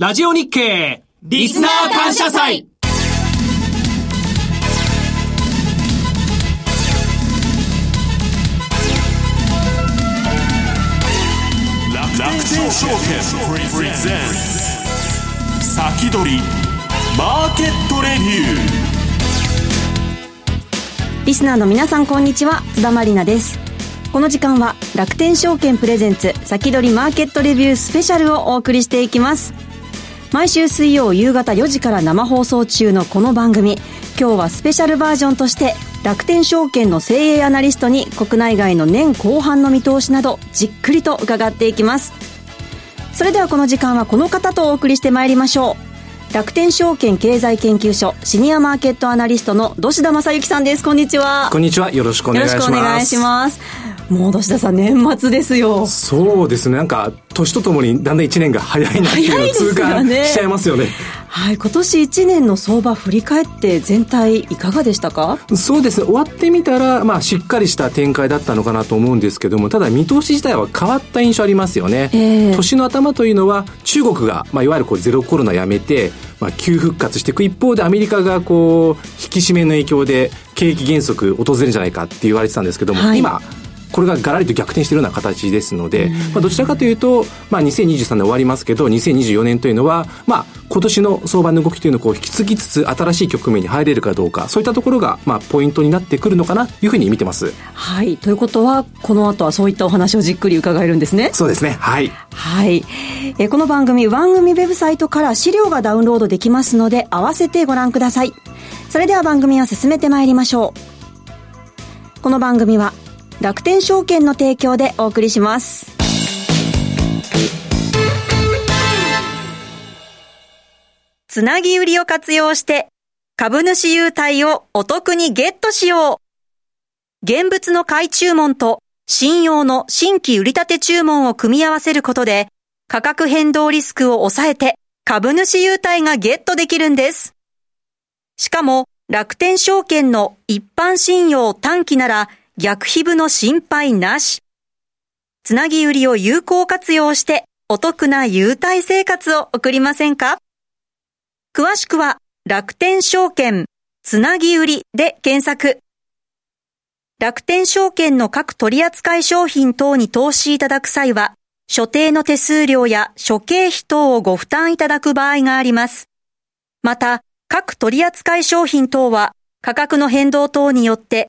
ラジオ日経リスナー感謝祭。楽天証券プレゼンツ先取りマーケットレビュー。リスナーの皆さんこんにちは津田まりなですこの時間は楽天証券プレゼンツ先取りマーケットレビュースペシャルをお送りしていきます。毎週水曜夕方4時から生放送中のこの番組。今日はスペシャルバージョンとして楽天証券の精鋭アナリストに国内外の年後半の見通しなどじっくりと伺っていきます。それではこの時間はこの方とお送りしてまいりましょう。楽天証券経済研究所シニアマーケットアナリストの土田正幸さんです。こんにちは。こんにちは。よろしくお願いします。よろしくお願いしますもう土田さん年末ですよ。そうですね。なんか年とともにだんだん1年が早いなっていうのを痛感しちゃいますよね。はい、今年1年の相場振り返って全体いかがでしたか？そうですね。終わってみたら、まあ、しっかりした展開だったのかなと思うんですけどもただ見通し自体は変わった印象ありますよね、えー、年の頭というのは中国が、まあ、いわゆるこうゼロコロナやめてまあ、急復活していく一方でアメリカがこう引き締めの影響で景気減速訪れるんじゃないかって言われてたんですけども、はい、今これがガラリと逆転しているような形ですので、まあ、どちらかというと、まあ、2023年終わりますけど2024年というのは、まあ、今年の相場の動きというのをこう引き継ぎつつ新しい局面に入れるかどうかそういったところが、まあ、ポイントになってくるのかなというふうに見てます。はいということはこの後はそういったお話をじっくり伺えるんですね。そうですねはいはい。えこの番組番組ウェブサイトから資料がダウンロードできますので合わせてご覧ください。それでは番組を進めてまいりましょう。この番組は楽天証券の提供でお送りします。つなぎ売りを活用して株主優待をお得にゲットしよう。現物の買い注文と信用の新規売り立て注文を組み合わせることで価格変動リスクを抑えて株主優待がゲットできるんです。しかも楽天証券の一般信用短期なら逆皮膚の心配なし。つなぎ売りを有効活用してお得な優待生活を送りませんか？詳しくは楽天証券つなぎ売りで検索。楽天証券の各取扱商品等に投資いただく際は、所定の手数料や諸経費等をご負担いただく場合があります。また、各取扱商品等は価格の変動等によって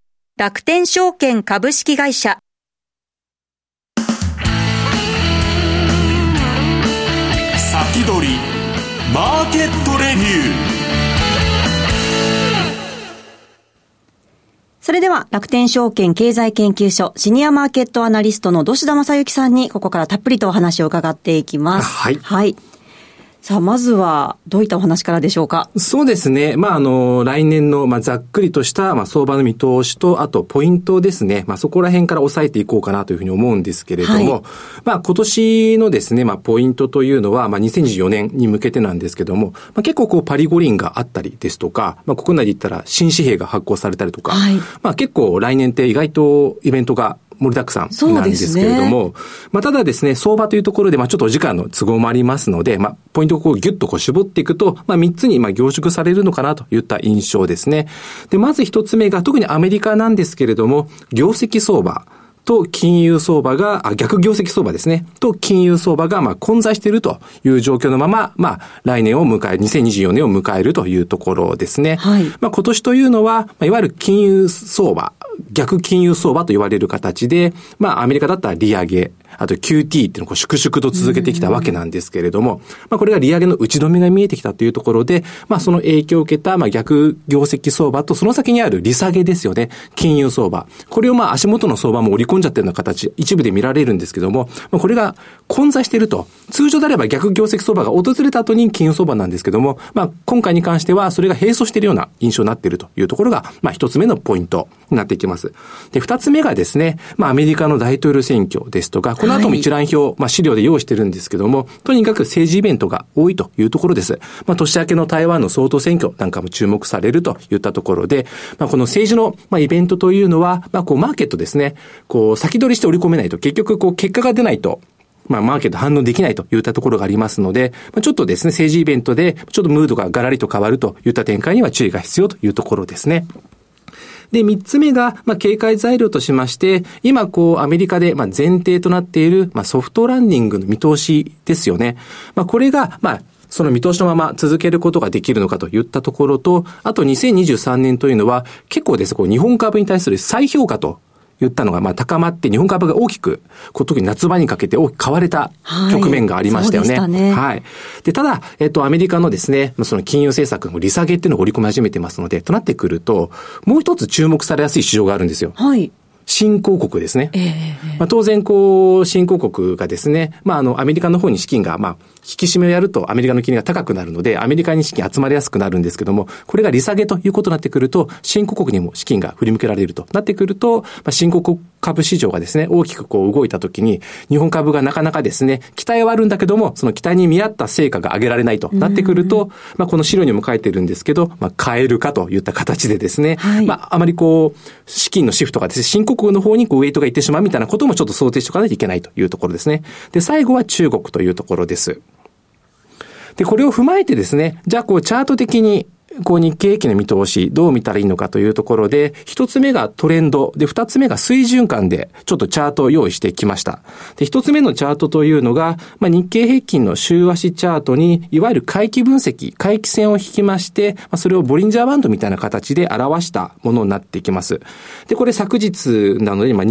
楽天証券株式会社先取りマーケットレビューそれでは楽天証券経済研究所シニアマーケットアナリストの土田正幸さんにここからたっぷりとお話を伺っていきます。はい。はい。さあ、まずは、どういったお話からでしょうか？そうですね。まあ、あの、来年の、まあ、ざっくりとした、まあ、相場の見通しと、あと、ポイントですね。まあ、そこら辺から押さえていこうかなというふうに思うんですけれども、はい、まあ、今年のですね、まあ、ポイントというのは、まあ、2024年に向けてなんですけども、まあ、結構、こう、パリ五輪があったりですとか、まあ、国内で言ったら、新紙幣が発行されたりとか、はい、まあ、結構、来年って意外とイベントが盛りだくさんなんですけれども、ね、まあ、ただですね、相場というところで、まあ、ちょっとお時間の都合もありますので、まあ、ポイントをこうギュッとこう絞っていくと、まあ、3つにまあ凝縮されるのかなといった印象ですね。で、まず1つ目が、特にアメリカなんですけれども、業績相場。と金融相場が、あ逆業績相場ですね。と金融相場が、まあ、混在しているという状況のまま、まあ、来年を迎え、2024年を迎えるというところですね。はい。まあ、今年というのは、まあ、いわゆる金融相場逆金融相場と言われる形で、まあアメリカだったら利上げ、あと QT っていうのをこう粛々と続けてきたわけなんですけれども、まあこれが利上げの打ち止めが見えてきたというところで、まあその影響を受けた、まあ逆業績相場とその先にある利下げですよね。金融相場。これをまあ足元の相場も織り込んじゃってるような形、一部で見られるんですけども、まあこれが混在していると。通常であれば逆業績相場が訪れた後に金融相場なんですけども、まあ今回に関してはそれが並走しているような印象になっているというところが、まあ一つ目のポイントになっていきます。で、二つ目がですね、まあアメリカの大統領選挙ですとか、この後も一覧表、はい、まあ資料で用意してるんですけども、とにかく政治イベントが多いというところです。まあ年明けの台湾の総統選挙なんかも注目されるといったところで、まあこの政治の、まあ、イベントというのは、まあこうマーケットですね、こう先取りして織り込めないと結局こう結果が出ないと、まあ、マーケット反応できないといったところがありますので、まあ、ちょっとですね、政治イベントで、ちょっとムードがガラリと変わるといった展開には注意が必要というところですね。で、三つ目が、まあ、警戒材料としまして、今、こう、アメリカで、まあ、前提となっている、まあ、ソフトランディングの見通しですよね。まあ、これが、まあ、その見通しのまま続けることができるのかといったところと、あと2023年というのは、結構ですね、こう、日本株に対する再評価と言ったのが、まあ、高まって日本株が大きく、特に夏場にかけて大きく買われた局面がありましたよね。はい、ねはい。で、ただ、えっと、アメリカのですね、その金融政策の利下げっていうのを織り込み始めてますので、となってくると、もう一つ注目されやすい市場があるんですよ。はい。新興国ですね。えー、まあ、当然、こう、新興国がですね、まあ、あの、アメリカの方に資金が、まあ、引き締めをやるとアメリカの金利が高くなるので、アメリカに資金集まりやすくなるんですけども、これが利下げということになってくると、新興国にも資金が振り向けられるとなってくると、まあ、新興国株市場がですね、大きくこう動いたときに、日本株がなかなかですね、期待はあるんだけども、その期待に見合った成果が上げられないとなってくると、まあ、この資料にも書いてるんですけど、まあ、買えるかといった形でですね、はい、まあ、あまりこう、資金のシフトがですね、新興国の方にこうウェイトがいってしまうみたいなこともちょっと想定しておかないといけないというところですね。で、最後は中国というところです。で、これを踏まえてですね、じゃあこうチャート的にこう日経平均の見通し、どう見たらいいのかというところで、一つ目がトレンド、で、二つ目が水準感で、ちょっとチャートを用意してきました。で、一つ目のチャートというのが、まあ、日経平均の週足チャートに、いわゆる回帰分析、回帰線を引きまして、まあ、それをボリンジャーバンドみたいな形で表したものになってきます。で、これ昨日なので、まあ、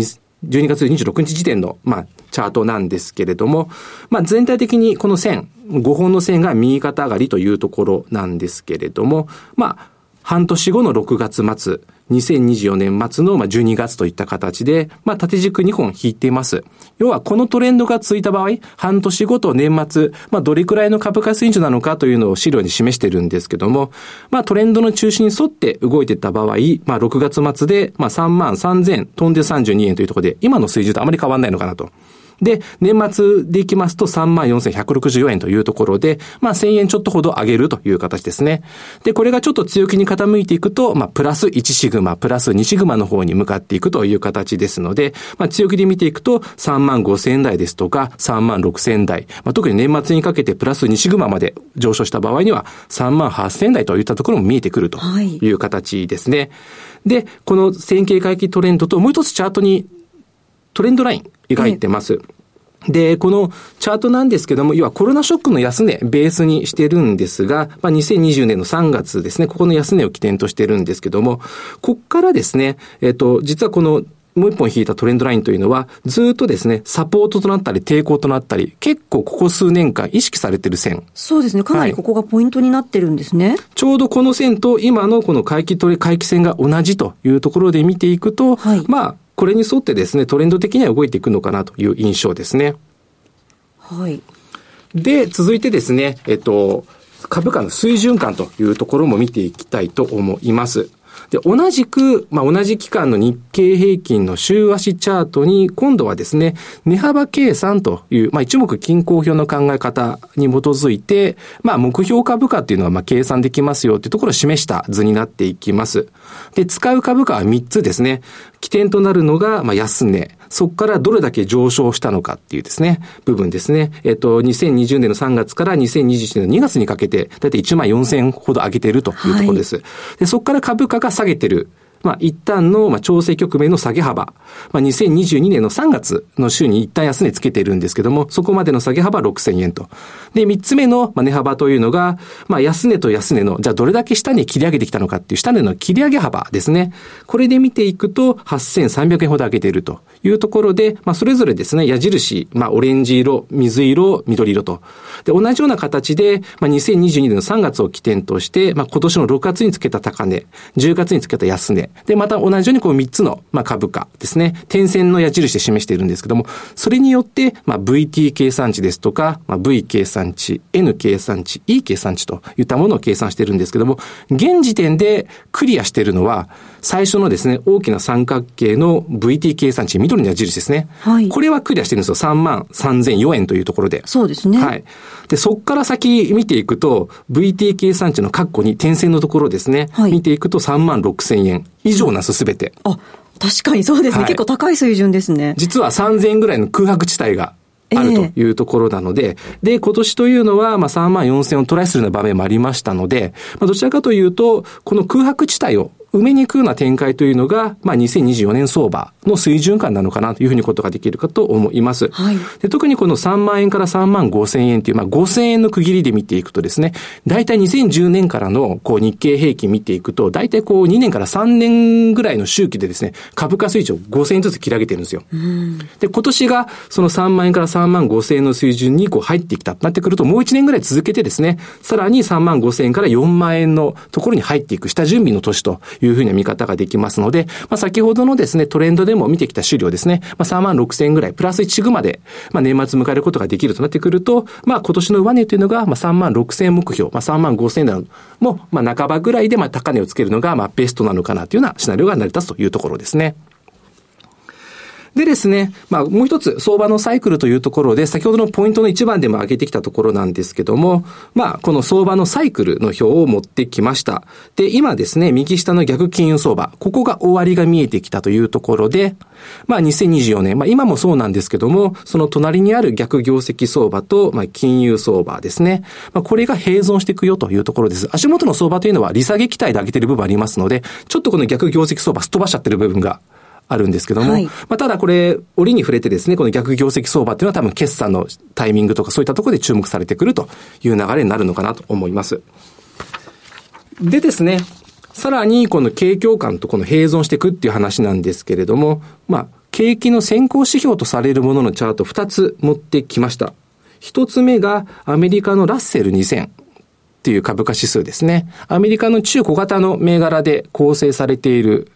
12月26日時点の、まあ、チャートなんですけれども、まあ、全体的にこの線、5本の線が右肩上がりというところなんですけれども、まあ、半年後の6月末、2024年末の12月といった形で、まあ、縦軸2本引いています。要は、このトレンドがついた場合、半年後と年末、まあ、どれくらいの株価水準なのかというのを資料に示してるんですけども、まあ、トレンドの中心に沿って動いていった場合、まあ、6月末で、まあ、3万3000飛んで32円というところで、今の水準とあまり変わらないのかなと。で、年末でいきますと34,164円というところで、まあ1000円ちょっとほど上げるという形ですね。で、これがちょっと強気に傾いていくと、まあプラス1シグマ、プラス2シグマの方に向かっていくという形ですので、まあ強気で見ていくと3万5千台ですとか3万6千台、まあ特に年末にかけてプラス2シグマまで上昇した場合には3万8千台といったところも見えてくるという形ですね。はい、で、この線形回帰トレンドともう一つチャートにトレンドライン描いてます。で、このチャートなんですけども、要はコロナショックの安値ベースにしてるんですが、まあ、2020年の3月ですね、ここの安値を起点としてるんですけども、こっからですね、えっ、と、実はこのもう一本引いたトレンドラインというのは、ずっとですね、サポートとなったり、抵抗となったり、結構ここ数年間意識されてる線。そうですね。かなりここがポイントになってるんですね。はい、ちょうどこの線と今のこの回帰取り、回帰線が同じというところで見ていくと、はい、まあ、これに沿ってですね、トレンド的には動いていくのかなという印象ですね。はい。で、続いてですね、えっと、株価の水準感というところも見ていきたいと思います。で、同じく、まあ、同じ期間の日経平均の週足チャートに、今度はですね、値幅計算という、まあ、一目均衡表の考え方に基づいて、まあ、目標株価っていうのは、まあ、計算できますよっていうところを示した図になっていきます。で、使う株価は3つですね。起点となるのが、まあ、安値。そこからどれだけ上昇したのかっていうですね、部分ですね。えっと、2020年の3月から2021年の2月にかけて、だいたい1万4000ほど上げているというところです。はい、で、そこから株価が下げてるまあ、一旦の、まあ、調整局面の下げ幅、まあ、2022年の3月の週に一旦安値つけているんですけども、そこまでの下げ幅6000円と。で、三つ目の、まあ、値幅というのが、まあ、安値と安値の、じゃあどれだけ下に切り上げてきたのかっていう下値の切り上げ幅ですね。これで見ていくと、8300円ほど上げているというところで、まあ、それぞれですね、矢印、まあ、オレンジ色、水色、緑色と。で、同じような形で、まあ、2022年の3月を起点として、まあ、今年の6月につけた高値、10月につけた安値、で、また同じようにこう3つの、まあ、株価ですね、点線の矢印で示しているんですけども、それによって、まあ、VT 計算値ですとか、まあ、V 計算値、N 計算値、E 計算値といったものを計算しているんですけども、現時点でクリアしているのは、最初のですね、大きな三角形の VT 計算値、緑の矢印ですね。はい。これはクリアしてるんですよ。3万3004円というところで。そうですね。はい。で、そっから先見ていくと、VT 計算値の括弧に点線のところですね。はい。見ていくと3万6000円以上なすすべて。あ、確かにそうですね、はい、結構高い水準ですね。実は3000円ぐらいの空白地帯があるというところなので、えー、で、今年というのは、まあ、3万4千をトライするような場面もありましたので、まあ、どちらかというと、この空白地帯を埋めにくいような展開というのが、まあ、2024年相場の水準感なのかなというふうにことができるかと思います。はい、で特にこの3万円から3万5千円という、まあ、5千円の区切りで見ていくとですね、大体2010年からのこう日経平均見ていくと、大体こう2年から3年ぐらいの周期でですね、株価水準を5千円ずつ切り上げてるんですよ。で、今年がその3万円から3万5千円の水準にこう入ってきたとなってくると、もう1年ぐらい続けてですね、さらに3万5千円から4万円のところに入っていく下準備の年というふうな見方ができますので、まあ、先ほどのですね、トレンドでも見てきた資料ですね、まあ、3万6千円ぐらい、プラス1シグマで、まあ、年末迎えることができるとなってくると、まあ、今年の上値というのが、まあ、3万6千円目標、まあ、3万5千円台も、まあ、半ばぐらいで、まあ、高値をつけるのが、まあ、ベストなのかなというようなシナリオが成り立つというところですね。でですね、まあ、もう一つ、相場のサイクルというところで、先ほどのポイントの一番でも挙げてきたところなんですけども、まあ、この相場のサイクルの表を持ってきました。で、今ですね、右下の逆金融相場、ここが終わりが見えてきたというところで、まあ、2024年、まあ、今もそうなんですけども、その隣にある逆業績相場と、まあ、金融相場ですね。まあ、これが併存していくよというところです。足元の相場というのは、利下げ期待で上げている部分ありますので、ちょっとこの逆業績相場すっ飛ばしちゃってる部分があるんですけども、はい、まあ、ただこれ、折に触れてですね、この逆業績相場っていうのは多分決算のタイミングとかそういったところで注目されてくるという流れになるのかなと思います。でですね、さらにこの景況感とこの併存していくっていう話なんですけれども、まあ、景気の先行指標とされるもののチャート2つ持ってきました。1つ目がアメリカのラッセル2000。っていう株価指数ですね。アメリカの中小型の銘柄で構成されている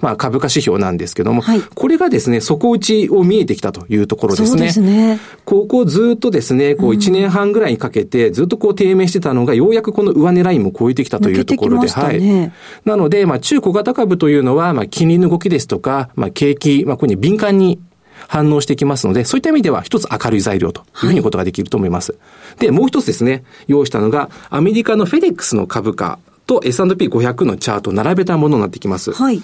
まあ、株価指標なんですけども、はい、これがですね、底打ちを見えてきたというところですね。そうですね。ここずっとですね、こう1年半ぐらいにかけて、ずっとこう低迷してたのが、ようやくこの上値ラインも超えてきたというところで、ね、はい。なので、まあ、中小型株というのは、まあ、金利の動きですとか、まあ、景気、まあ、ここに敏感に反応してきますので、そういった意味では一つ明るい材料というふうにことができると思います。はい、で、もう一つですね、用意したのが、アメリカのフェデックスの株価と S&P500 のチャートを並べたものになってきます。はい。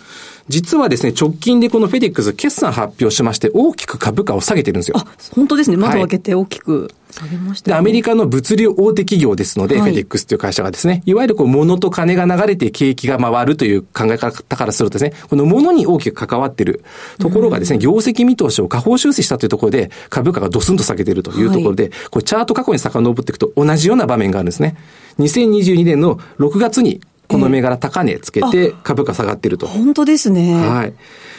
実はですね、直近でこのフェデックス決算発表しまして、大きく株価を下げてるんですよ。あ、本当ですね。窓を開けて大きく下げました、ねアメリカの物流大手企業ですので、はい、フェデックスという会社がですね、いわゆるこう、物と金が流れて景気が回るという考え方からするとですね、この物に大きく関わっているところがですね、業績見通しを下方修正したというところで、株価がドスンと下げているというところで、はい、これチャート過去に遡っていくと同じような場面があるんですね。2022年の6月にこの銘柄高値つけて株価下がってると。本当ですね。はい。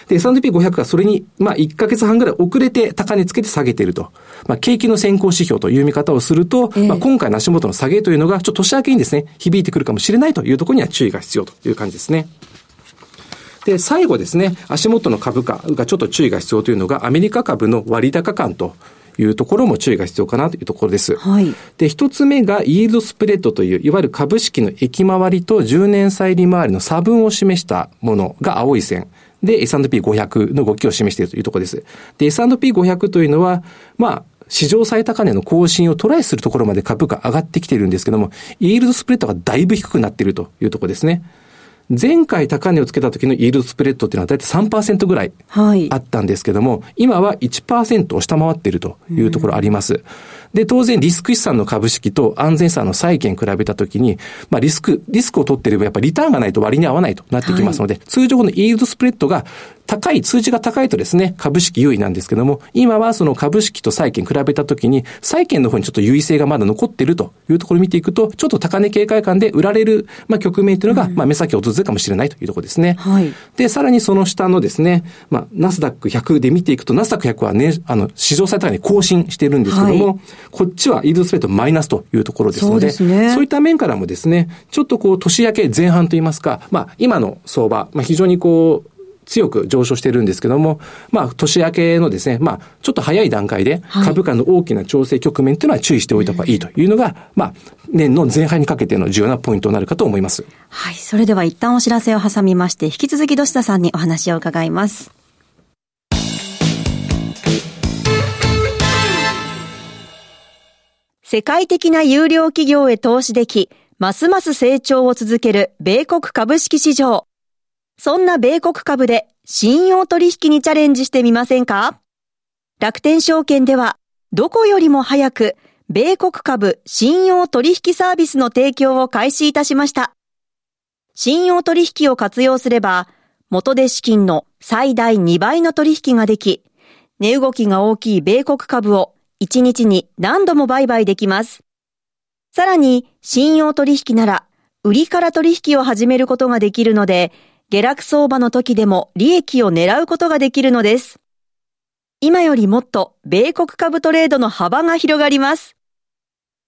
で、S&P500 がそれに、まあ、1ヶ月半ぐらい遅れて高値つけて下げてると。まあ、景気の先行指標という見方をすると、えー、まあ、今回の足元の下げというのが、ちょっと年明けにですね、響いてくるかもしれないというところには注意が必要という感じですね。で、最後ですね、足元の株価がちょっと注意が必要というのが、アメリカ株の割高感というところも注意が必要かなというところです。はい。で、一つ目が、イールドスプレッドという、いわゆる株式の益回りと10年債利回りの差分を示したものが青い線。で、S&P500 の動きを示しているというところです。で、S&P500 というのは、まあ、史上最高値の更新をトライするところまで株価上がってきているんですけども、イールドスプレッドがだいぶ低くなっているというところですね。前回高値をつけた時のイールドスプレッドっていうのは大体3%ぐらいあったんですけども、はい、今は1%を下回っているというところあります。で、当然リスク資産の株式と安全資産の債券比べたときに、まあリスク、リスクを取っていればやっぱりリターンがないと割に合わないとなってきますので、はい、通常このイールドスプレッドが高い、数字が高いとですね、株式優位なんですけども、今はその株式と債券比べたときに、債券の方にちょっと優位性がまだ残っているというところを見ていくと、ちょっと高値警戒感で売られる、まあ、局面というのが、うん、まあ、目先訪れるかもしれないというところですね。はい。で、さらにその下のですね、まあ、ナスダック100で見ていくと、ナスダック100はね、あの、史上最高値更新しているんですけども、はい、こっちはイールドスプレッドマイナスというところですので、そうね。そういった面からもですね、ちょっとこう、年明け前半といいますか、まあ、今の相場、まあ、非常にこう、強く上昇してるんですけども、まあ、年明けのですね、まあ、ちょっと早い段階で、株価の大きな調整局面というのは注意しておいた方がいいというのが、まあ、年の前半にかけての重要なポイントになるかと思います。はい。それでは一旦お知らせを挟みまして、引き続き土下さんにお話を伺います。世界的な有料企業へ投資でき、ますます成長を続ける米国株式市場。そんな米国株で信用取引にチャレンジしてみませんか？楽天証券では、どこよりも早く、米国株信用取引サービスの提供を開始いたしました。信用取引を活用すれば、元で資金の最大2倍の取引ができ、値動きが大きい米国株を1日に何度も売買できます。さらに、信用取引なら、売りから取引を始めることができるので、下落相場の時でも利益を狙うことができるのです。今よりもっと米国株トレードの幅が広がります。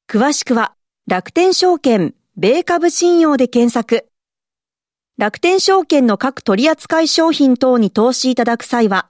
詳しくは楽天証券米株信用で検索。楽天証券の各取扱商品等に投資いただく際は、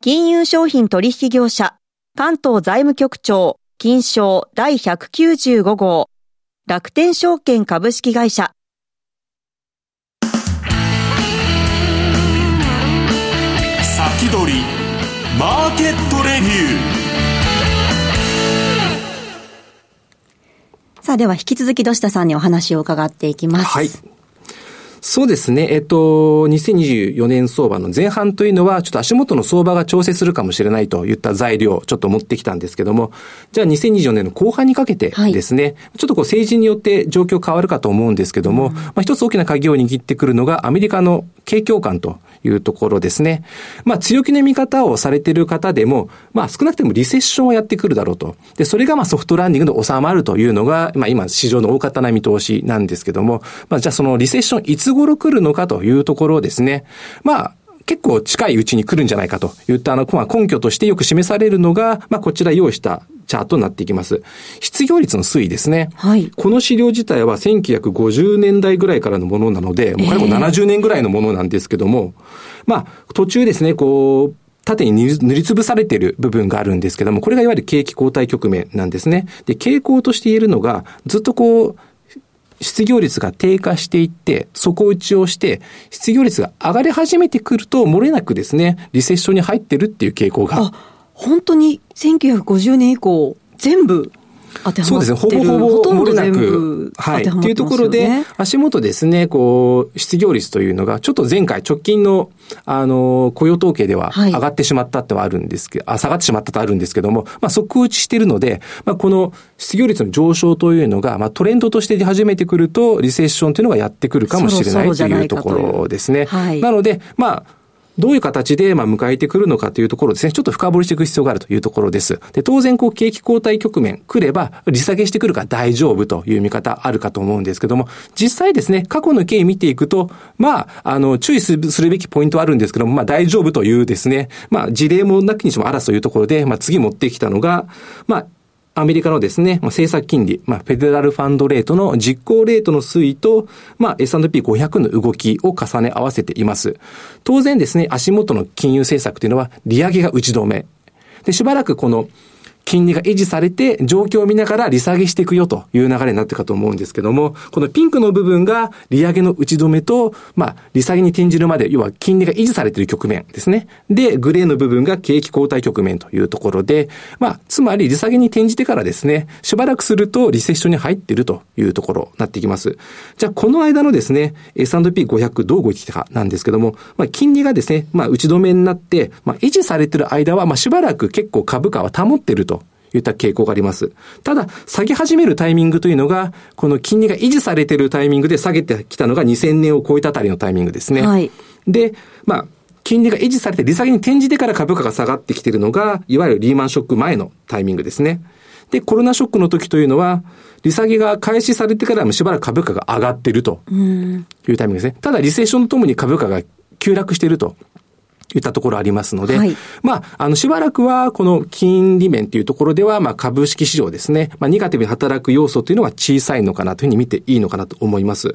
金融商品取引業者、関東財務局長、金賞第195号、楽天証券株式会社、先取りマーケットレビューさあでは引き続き土下さんにお話を伺っていきます。はい。そうですね。えっと、2024年相場の前半というのは、ちょっと足元の相場が調整するかもしれないといった材料をちょっと持ってきたんですけども、じゃあ2024年の後半にかけてですね、はい、ちょっとこう政治によって状況変わるかと思うんですけども、うん、まあ一つ大きな鍵を握ってくるのがアメリカの景況感というところですね。まあ、強気の見方をされている方でも、まあ、少なくてもリセッションをやってくるだろうと。で、それがまあソフトランディングで収まるというのが、まあ、今、市場の大方な見通しなんですけども、まあ、じゃあそのリセッションいつ頃来るのかというところをですね、まあ、結構近いうちに来るんじゃないかといったあの、まあ、根拠としてよく示されるのが、まあ、こちら用意したチャートになっていきます。失業率の推移ですね。はい。この資料自体は1950年代ぐらいからのものなので、もうこれも70年ぐらいのものなんですけども、えー、まあ、途中ですね、こう、縦に塗りつぶされている部分があるんですけども、これがいわゆる景気後退局面なんですね。で、傾向として言えるのが、ずっとこう、失業率が低下していって、底打ちをして、失業率が上がり始めてくると、漏れなくですね、リセッションに入ってるっていう傾向が。あ、本当に1950年以降、全部そうですね。ほぼほぼ漏れなく、はい。っていうところで、足元ですね、こう、失業率というのが、ちょっと前回直近の、あの、雇用統計では上がってしまったってはあるんですけど、はい、あ、下がってしまったとあるんですけども、まあ、即打ちしているので、まあ、この失業率の上昇というのが、まあ、トレンドとして出始めてくると、リセッションというのがやってくるかもしれないというところですね。はい、なので、まあ、どういう形で、まあ、迎えてくるのかというところですね、ちょっと深掘りしていく必要があるというところです。で、当然、こう、景気後退局面来れば、利下げしてくるから大丈夫という見方あるかと思うんですけども、実際ですね、過去の経緯見ていくと、まあ、あの、注意するべきポイントはあるんですけども、まあ、大丈夫というですね、まあ、事例もなきにしもあらずというところで、まあ、次持ってきたのが、まあ、アメリカのですね、政策金利、まあ、フェデラルファンドレートの実行レートの推移と、まあ、S&P500 の動きを重ね合わせています。当然ですね、足元の金融政策というのは、利上げが打ち止め。で、しばらくこの、金利が維持されて、状況を見ながら利下げしていくよという流れになっていくかと思うんですけども、このピンクの部分が利上げの打ち止めと、まあ、利下げに転じるまで、要は金利が維持されている局面ですね。で、グレーの部分が景気後退局面というところで、まあ、つまり利下げに転じてからですね、しばらくするとリセッションに入っているというところになってきます。じゃあ、この間のですね、S&P500 どう動いてきたかなんですけども、まあ、金利がですね、まあ、打ち止めになって、まあ、維持されている間は、まあ、しばらく結構株価は保っているといった傾向があります。ただ、下げ始めるタイミングというのが、この金利が維持されているタイミングで下げてきたのが2000年を超えたあたりのタイミングですね。はい。で、まあ、金利が維持されて利下げに転じてから株価が下がってきているのが、いわゆるリーマンショック前のタイミングですね。で、コロナショックの時というのは、利下げが開始されてからもしばらく株価が上がっているというタイミングですね。ただ、リセッションとともに株価が急落しているといったところありますので、はい、まあ、あの、しばらくは、この金利面というところでは、まあ、株式市場ですね、まあ、ネガティブに働く要素というのは小さいのかなというふうに見ていいのかなと思います。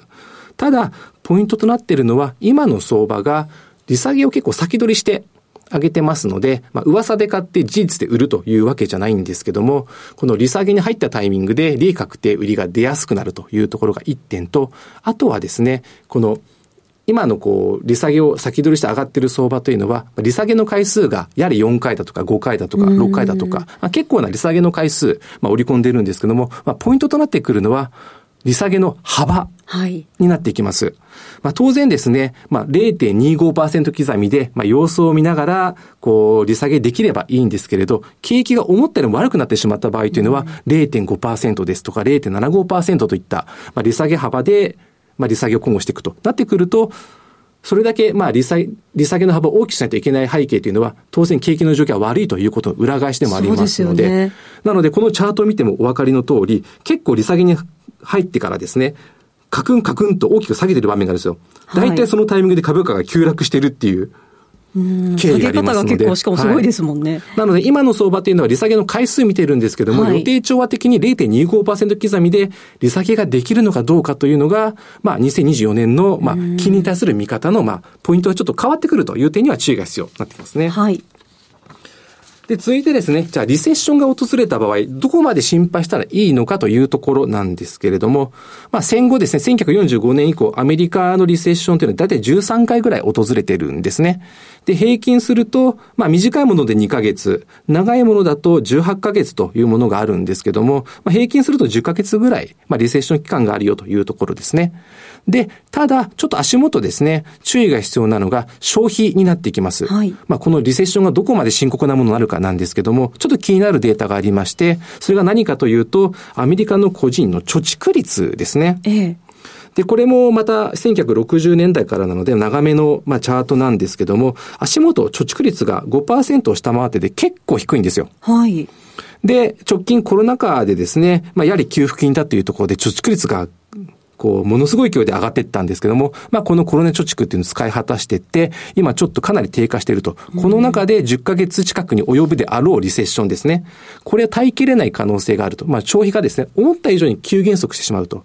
ただ、ポイントとなっているのは、今の相場が、利下げを結構先取りして上げてますので、まあ、噂で買って事実で売るというわけじゃないんですけども、この利下げに入ったタイミングで利益確定売りが出やすくなるというところが1点と、あとはですね、この今のこう、利下げを先取りして上がっている相場というのは、利下げの回数がやはり4回だとか5回だとか6回だとか、まあ、結構な利下げの回数、まあ、織り込んでるんですけども、まあ、ポイントとなってくるのは、利下げの幅になっていきます。はい、まあ、当然ですね、まあ、0.25%刻みで、まあ、様子を見ながら、こう、利下げできればいいんですけれど、景気が思ったよりも悪くなってしまった場合というのは、0.5%ですとか0.75%といった、まあ、利下げ幅で、まあ、利下げを今後していくと。なってくると、それだけ、まあ、利下げ、利下げの幅を大きくしないといけない背景というのは、当然景気の状況は悪いということの裏返しでもありますので、でね、なので、このチャートを見てもお分かりの通り、結構利下げに入ってからですね、カクンカクンと大きく下げてる場面があるんですよ。大体そのタイミングで株価が急落してるっていう経緯がありますので。下げ方が結構しかもすごいですもんね、はい。なので今の相場っていうのは利下げの回数見てるんですけども、はい、予定調和的に0.25%刻みで利下げができるのかどうかというのが、まあ2024年の、まあ金に対する見方の、まあポイントがちょっと変わってくるという点には注意が必要になってきますね。はい。で、続いてですね、じゃあリセッションが訪れた場合、どこまで心配したらいいのかというところなんですけれども、まあ戦後ですね、1945年以降、アメリカのリセッションというのは大体13回ぐらい訪れてるんですね。で、平均すると、まあ短いもので2ヶ月、長いものだと18ヶ月というものがあるんですけども、まあ、平均すると10ヶ月ぐらい、まあリセッション期間があるよというところですね。で、ただ、ちょっと足元ですね、注意が必要なのが消費になってきます。はい。まあ、このリセッションがどこまで深刻なものになるかなんですけども、ちょっと気になるデータがありまして、それが何かというと、アメリカの個人の貯蓄率ですね。ええ。で、これもまた1960年代からなので長めの、まあ、チャートなんですけども、足元貯蓄率が5%を下回ってて結構低いんですよ。はい。で、直近コロナ禍でですね、まあ、やはり給付金だというところで貯蓄率がこう、ものすごい勢いで上がっていったんですけども、まあ、このコロナ貯蓄っていうのを使い果たしていって、今ちょっとかなり低下していると。この中で10ヶ月近くに及ぶであろうリセッションですね。これは耐えきれない可能性があると。まあ、消費がですね、思った以上に急減速してしまうと。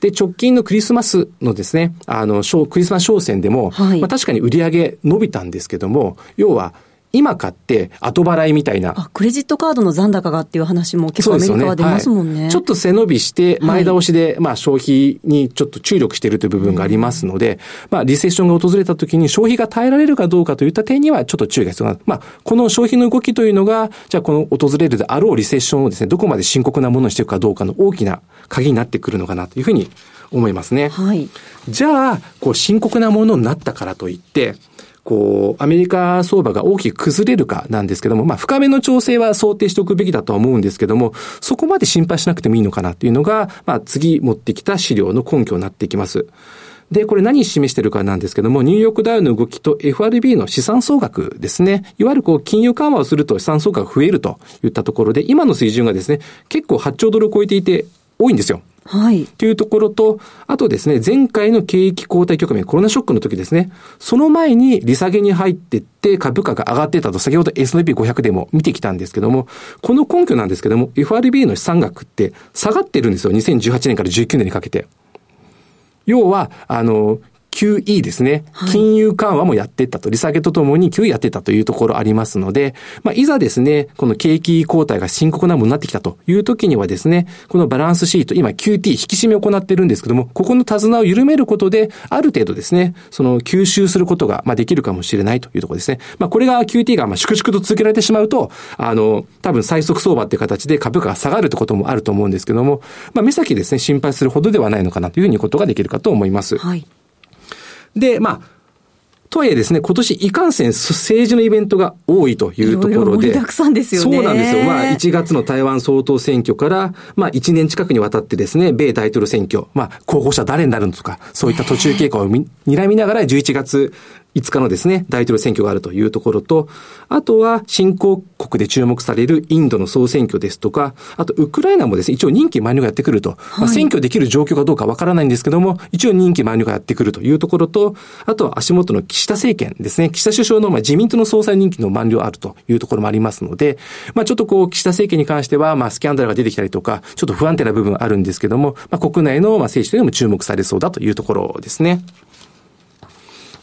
で、直近のクリスマスのですね、あの、クリスマス商戦でも、はい、まあ確かに売り上げ伸びたんですけども、要は、今買って後払いみたいな。あ、クレジットカードの残高がっていう話も結構アメリカは出ますもんね。ねはい、ちょっと背伸びして前倒しで、はい、まあ消費にちょっと注力しているという部分がありますので、うん、まあリセッションが訪れた時に消費が耐えられるかどうかといった点にはちょっと注意が必要な。まあこの消費の動きというのが、じゃあこの訪れるであろうリセッションをですね、どこまで深刻なものにしていくかどうかの大きな鍵になってくるのかなというふうに思いますね。はい。じゃあ、こう深刻なものになったからといって、こう、アメリカ相場が大きく崩れるかなんですけども、まあ、深めの調整は想定しておくべきだとは思うんですけども、そこまで心配しなくてもいいのかなっていうのが、まあ、次持ってきた資料の根拠になっていきます。で、これ何示してるかなんですけども、ニューヨークダウの動きと FRB の資産総額ですね。いわゆるこう、金融緩和をすると資産総額が増えるといったところで、今の水準がですね、結構8兆ドルを超えていて多いんですよ。はい。というところと、あとですね、前回の景気後退局面、コロナショックの時ですね、その前に利下げに入ってって株価が上がってたと、先ほど S&P500 でも見てきたんですけども、この根拠なんですけども、FRB の資産額って下がってるんですよ、2018年から19年にかけて。要は、あの、QE ですね。金融緩和もやってったと、利下げとともに QE やってたというところありますので、まあ、いざですね、この景気後退が深刻なものになってきたという時にはですね、このバランスシート、今 QT 引き締めを行ってるんですけども、ここの手綱を緩めることで、ある程度ですね、その吸収することが、まあ、できるかもしれないというところですね。まあ、これが QT が、まあ、粛々と続けられてしまうと、あの、多分最速相場っていう形で株価が下がるってこともあると思うんですけども、まあ、目先ですね、心配するほどではないのかなというふうにことができるかと思います。はい。で、まあ、とはいえですね、今年いかんせん政治のイベントが多いというところで。盛りだくさんですよね。そうなんですよ。まあ1月の台湾総統選挙から、まあ1年近くにわたってですね、米大統領選挙、まあ候補者誰になるのとか、そういった途中経過を見、睨みながら11月5日のですね、大統領選挙があるというところと、あとは新興国で注目されるインドの総選挙ですとか、あとウクライナもですね、一応任期満了がやってくると、はい、まあ、選挙できる状況かどうかわからないんですけども、一応任期満了がやってくるというところと、あとは足元の岸田政権ですね、岸田首相のまあ自民党の総裁任期の満了あるというところもありますので、まあちょっとこう、岸田政権に関しては、まあスキャンダルが出てきたりとか、ちょっと不安定な部分あるんですけども、まあ国内のまあ政治というのも注目されそうだというところですね。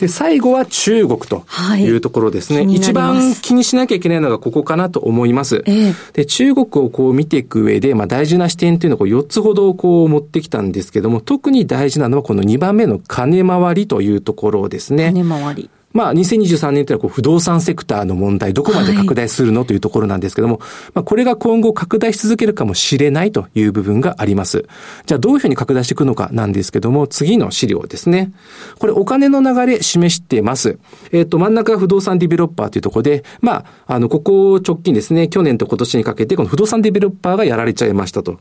で、最後は中国というところですね。はい、一番気にしなきゃいけないのがここかなと思います。えー、で、中国をこう見ていく上で、まあ大事な視点というのをこう4つほどこう持ってきたんですけども、特に大事なのはこの2番目の金回りというところですね。金回り。まあ、2023年というのはこう不動産セクターの問題、どこまで拡大するの、というところなんですけども、まあ、これが今後拡大し続けるかもしれないという部分があります。じゃあ、どういうふうに拡大していくのかなんですけども、次の資料ですね。これ、お金の流れ示してます。えっ、ー、と、真ん中が不動産ディベロッパーというところで、まあ、あの、ここ直近ですね、去年と今年にかけて、この不動産ディベロッパーがやられちゃいましたと。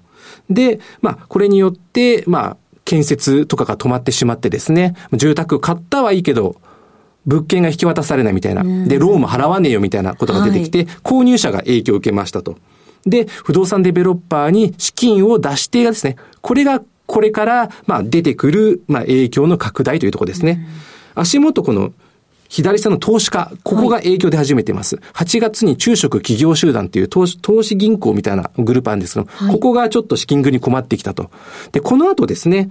で、まあ、これによって、まあ、建設とかが止まってしまってですね、住宅買ったはいいけど、物件が引き渡されないみたいな。で、ローンも払わねえよみたいなことが出てきて、はい、購入者が影響を受けましたと。で、不動産デベロッパーに資金を出してがですね、これがこれから、まあ、出てくる、まあ、影響の拡大というところですね。足元この、左下の投資家、ここが影響出始めています。はい、8月に中植企業集団っていう投資投資銀行みたいなグループあるんですけど、はい、ここがちょっと資金繰りに困ってきたと。で、この後ですね、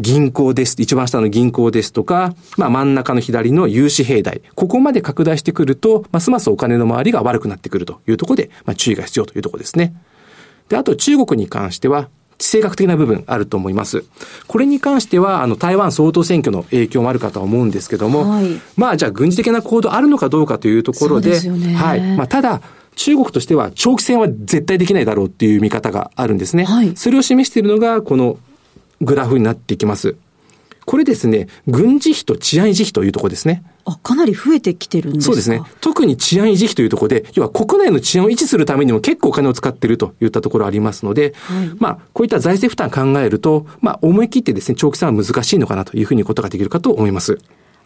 銀行です。一番下の銀行ですとか、まあ真ん中の左の融資平台。ここまで拡大してくると、ますますお金の回りが悪くなってくるというところで、まあ注意が必要というところですね。で、あと中国に関しては、地政学的な部分あると思います。これに関しては、あの、台湾総統選挙の影響もあるかと思うんですけども、はい、まあ、じゃあ軍事的な行動あるのかどうかというところで、でね、はい。まあ、ただ、中国としては長期戦は絶対できないだろうっていう見方があるんですね。はい、それを示しているのが、このグラフになっていきます。これですね、軍事費と治安維持費というところですね。あ、かなり増えてきてるんですか？そうですね。特に治安維持費というところで、要は国内の治安を維持するためにも結構お金を使っているといったところありますので、はい、まあ、こういった財政負担考えると、まあ、思い切ってですね、長期戦は難しいのかなというふうにことができるかと思います。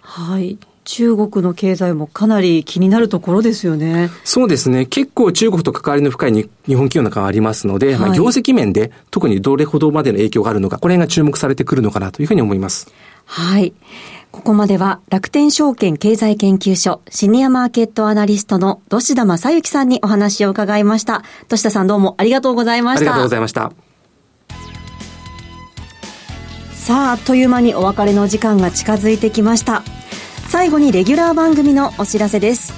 はい。中国の経済もかなり気になるところですよね。そうですね。結構中国と関わりの深い日本企業の中がありますので、はい、まあ業績面で特にどれほどまでの影響があるのか、これが注目されてくるのかなというふうに思います。はい。ここまでは楽天証券経済研究所シニアマーケットアナリストの土田正幸さんにお話を伺いました。土田さんどうもありがとうございました。ありがとうございました。さあ、あっという間にお別れの時間が近づいてきました。最後にレギュラー番組のお知らせです。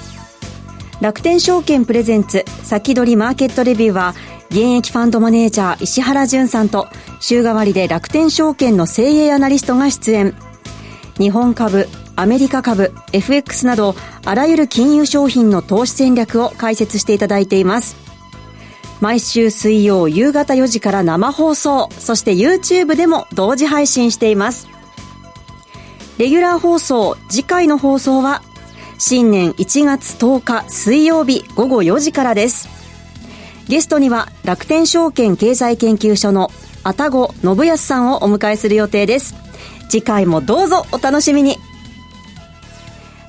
楽天証券プレゼンツ先取りマーケットレビューは現役ファンドマネージャー石原淳さんと週替わりで楽天証券の精鋭アナリストが出演。日本株アメリカ株 FX などあらゆる金融商品の投資戦略を解説していただいています。毎週水曜夕方4時から生放送そして YouTube でも同時配信していますレギュラー放送、次回の放送は、新年1月10日水曜日午後4時からです。ゲストには楽天証券経済研究所のあたご信康さんをお迎えする予定です。次回もどうぞお楽しみに。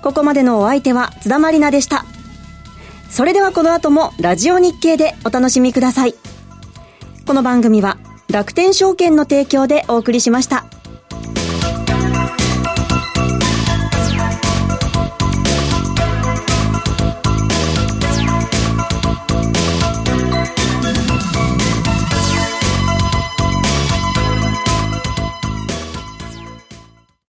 ここまでのお相手は津田まりなでした。それではこの後もラジオ日経でお楽しみください。この番組は楽天証券の提供でお送りしました。